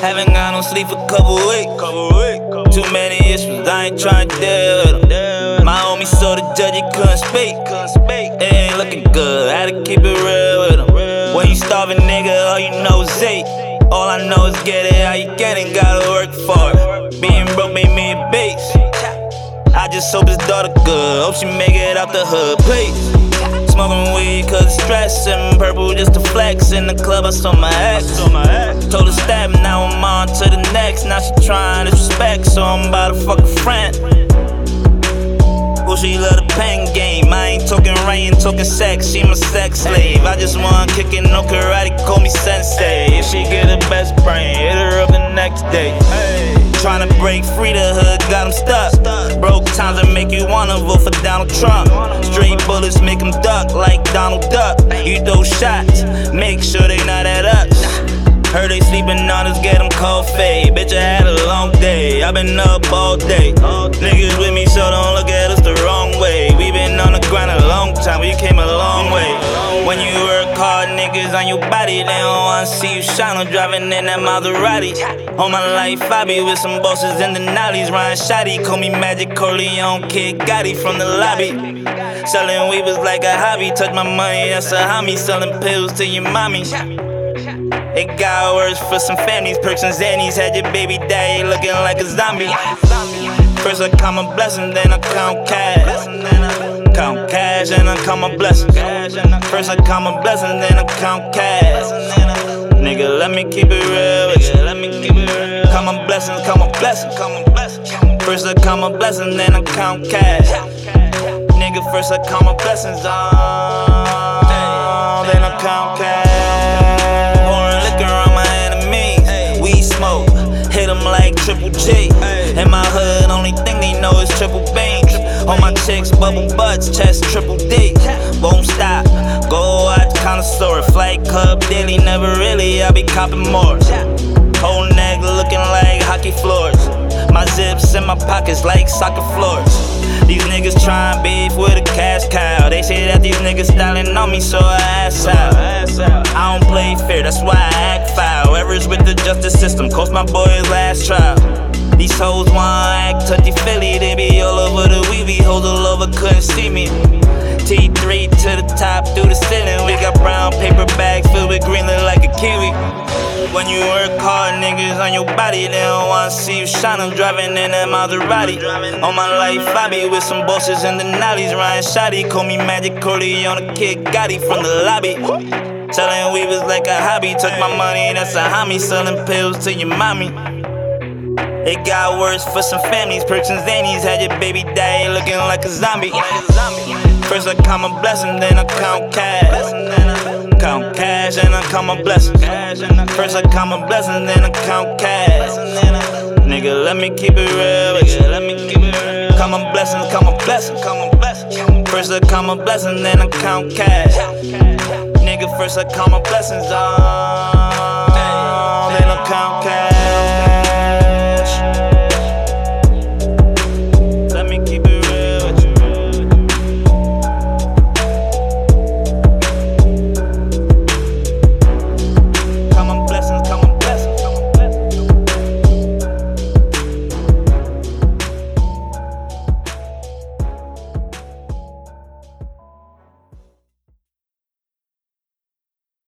Haven't got no sleep for a couple weeks. Couple Too many issues, I ain't trying to deal with them. My homie so the judge, he couldn't speak. It ain't looking good, had to keep it real with him. When you starving, nigga, all you know is eight. All I know is get it how you get it, gotta work for it. Being broke made me a beast. I just hope his daughter good, hope she make it out the hood, please. Smoking weed cause it's stress and purple just to flex. In the club, I saw my ex. Told her stab, now I'm on to the next. Now she trying to disrespect, so I'm about to fuck a friend. Well, she love the pen game. I ain't talking ain't talking sex. She my sex slave. I just want kicking no karate, call me sensei. If she get the best brain, hit her up the next day. Trying to break free the hood, got him stuck. Broke times that make you wanna vote for Donald Trump. Straight bullets make him duck like Donald Duck. You throw shots, make sure they not at us. Heard they sleeping on us, get them cold fade. Bitch, I had a long day. i been up all day. Niggas with me, so don't look at us the wrong way. We been on the grind a long time, we came a niggas on your body, they don't wanna see you shine. I'm driving in that Maserati. All my life, I be with some bosses in the nollies. Ryan Shotty, call me Magic Corleone, Kid Gotti from the lobby. Selling was like a hobby. Touch my money, that's a homie. Selling pills to your mommy. It got worse for some families. Perks and Xannies had your baby daddy looking like a zombie. First I count my blessings, then I count cash. Count cash and I count my blessings. First I count my blessings, then I count cash. Nigga, let me keep it real. Let me keep it real. Count my blessings, count my blessings, count my blessings. First I count my blessings, then I count cash. Nigga, first I count my blessings, on, then I count cash. Pouring liquor on my enemies. We smoke, hit them like Triple G. In my hood, only thing they know is triple beams. On my chicks, bubble butts, chest triple D. Won't stop, go out connoisseur. Flight club daily, never really, I be copping more. Whole neck looking like hockey floors. My zips in my pockets like soccer floors. These niggas tryin' beef with a cash cow. They say that these niggas styling on me, so I ass out. I don't play fair, that's why I act foul. Errors with the justice system, cost my boys last trial. These hoes wanna act touchy Philly, they be all over the weavy. Through the ceiling. We got brown paper bags filled with green, look like a kiwi. When you work hard, niggas on your body, they don't wanna see you shine. I'm driving in that Maserati. All my life, I be with some bosses in the nollies. Ryan Shotty, call me Magic Corleone, a kid Gotti from the lobby. Selling weed was like a hobby. Took my money, that's a homie. Selling pills to your mommy. It got worse for some families. Perks and Xannies had your baby daddy looking like a zombie. First I count my blessings, then I count cash. Count cash and I count my blessings. First I count my blessings, then I count cash. Nigga, let me keep it real. Let me keep it real. Count my blessings, count my blessings, count my blessings. First I count my blessings, then I count cash. Nigga, first I count my blessings on.